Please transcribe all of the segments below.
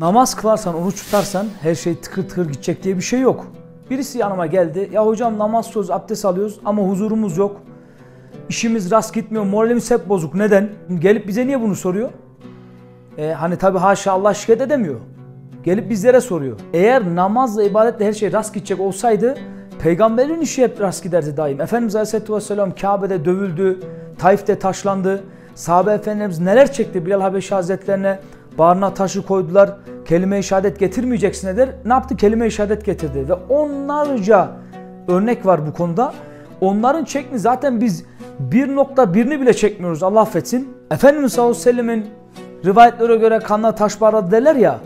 Namaz kılarsan, oruç tutarsan her şey tıkır tıkır gidecek diye bir şey yok. Birisi yanıma geldi. Ya hocam namaz söz abdest alıyoruz ama huzurumuz yok. İşimiz rast gitmiyor, moralimiz hep bozuk. Neden? Gelip bize niye bunu soruyor? E, hani tabi haşa Allah şikayet edemiyor. Gelip bizlere soruyor. Eğer namazla, ibadetle her şey rast gidecek olsaydı peygamberin işi hep rast giderdi daim. Efendimiz Aleyhisselatü Vesselam Kabe'de dövüldü, Taif'te taşlandı. Sahabe efendimiz neler çekti Bilal Habeşi Hazretlerine? Bağrına taşı koydular. Kelime-i şehadet getirmeyeceksin eder. Ne yaptı? Kelime-i şehadet getirdi. Ve onlarca örnek var bu konuda. Onların çekni zaten biz bir nokta birini bile çekmiyoruz Allah affetsin. Efendimiz sallallahu aleyhi ve sellemin rivayetlere göre kanına taş bağladı derler ya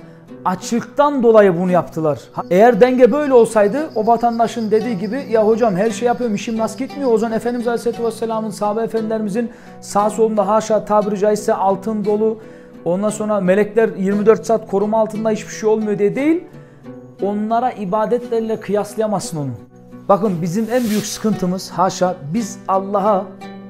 açlıktan dolayı bunu yaptılar. Eğer denge böyle olsaydı o vatandaşın dediği gibi ya hocam her şey yapıyorum işim nasıl gitmiyor. O zaman Efendimiz Aleyhisselatü Vesselam'ın sahabe efendilerimizin sağ solunda haşa tabiri caizse altın dolu ondan sonra melekler 24 saat koruma altında hiçbir şey olmuyor diye değil onlara ibadetlerle kıyaslayamazsın onu. Bakın bizim en büyük sıkıntımız haşa biz Allah'a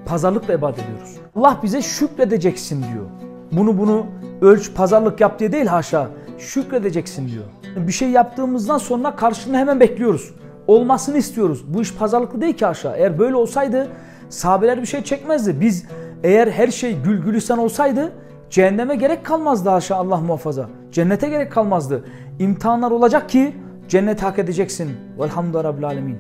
pazarlıkla ibadet ediyoruz. Allah bize şükredeceksin diyor. Bunu bunu ölç pazarlık yap diye değil haşa şükredeceksin diyor. Bir şey yaptığımızdan sonra karşılığını hemen bekliyoruz. Olmasını istiyoruz. Bu iş pazarlıklı değil ki aşağı. Eğer böyle olsaydı sahabeler bir şey çekmezdi. Biz eğer her şey gül gülistan olsaydı cehenneme gerek kalmazdı aşağı Allah muhafaza. Cennete gerek kalmazdı. İmtihanlar olacak ki cennet hak edeceksin. Velhamdülillah Rabbil Alemin.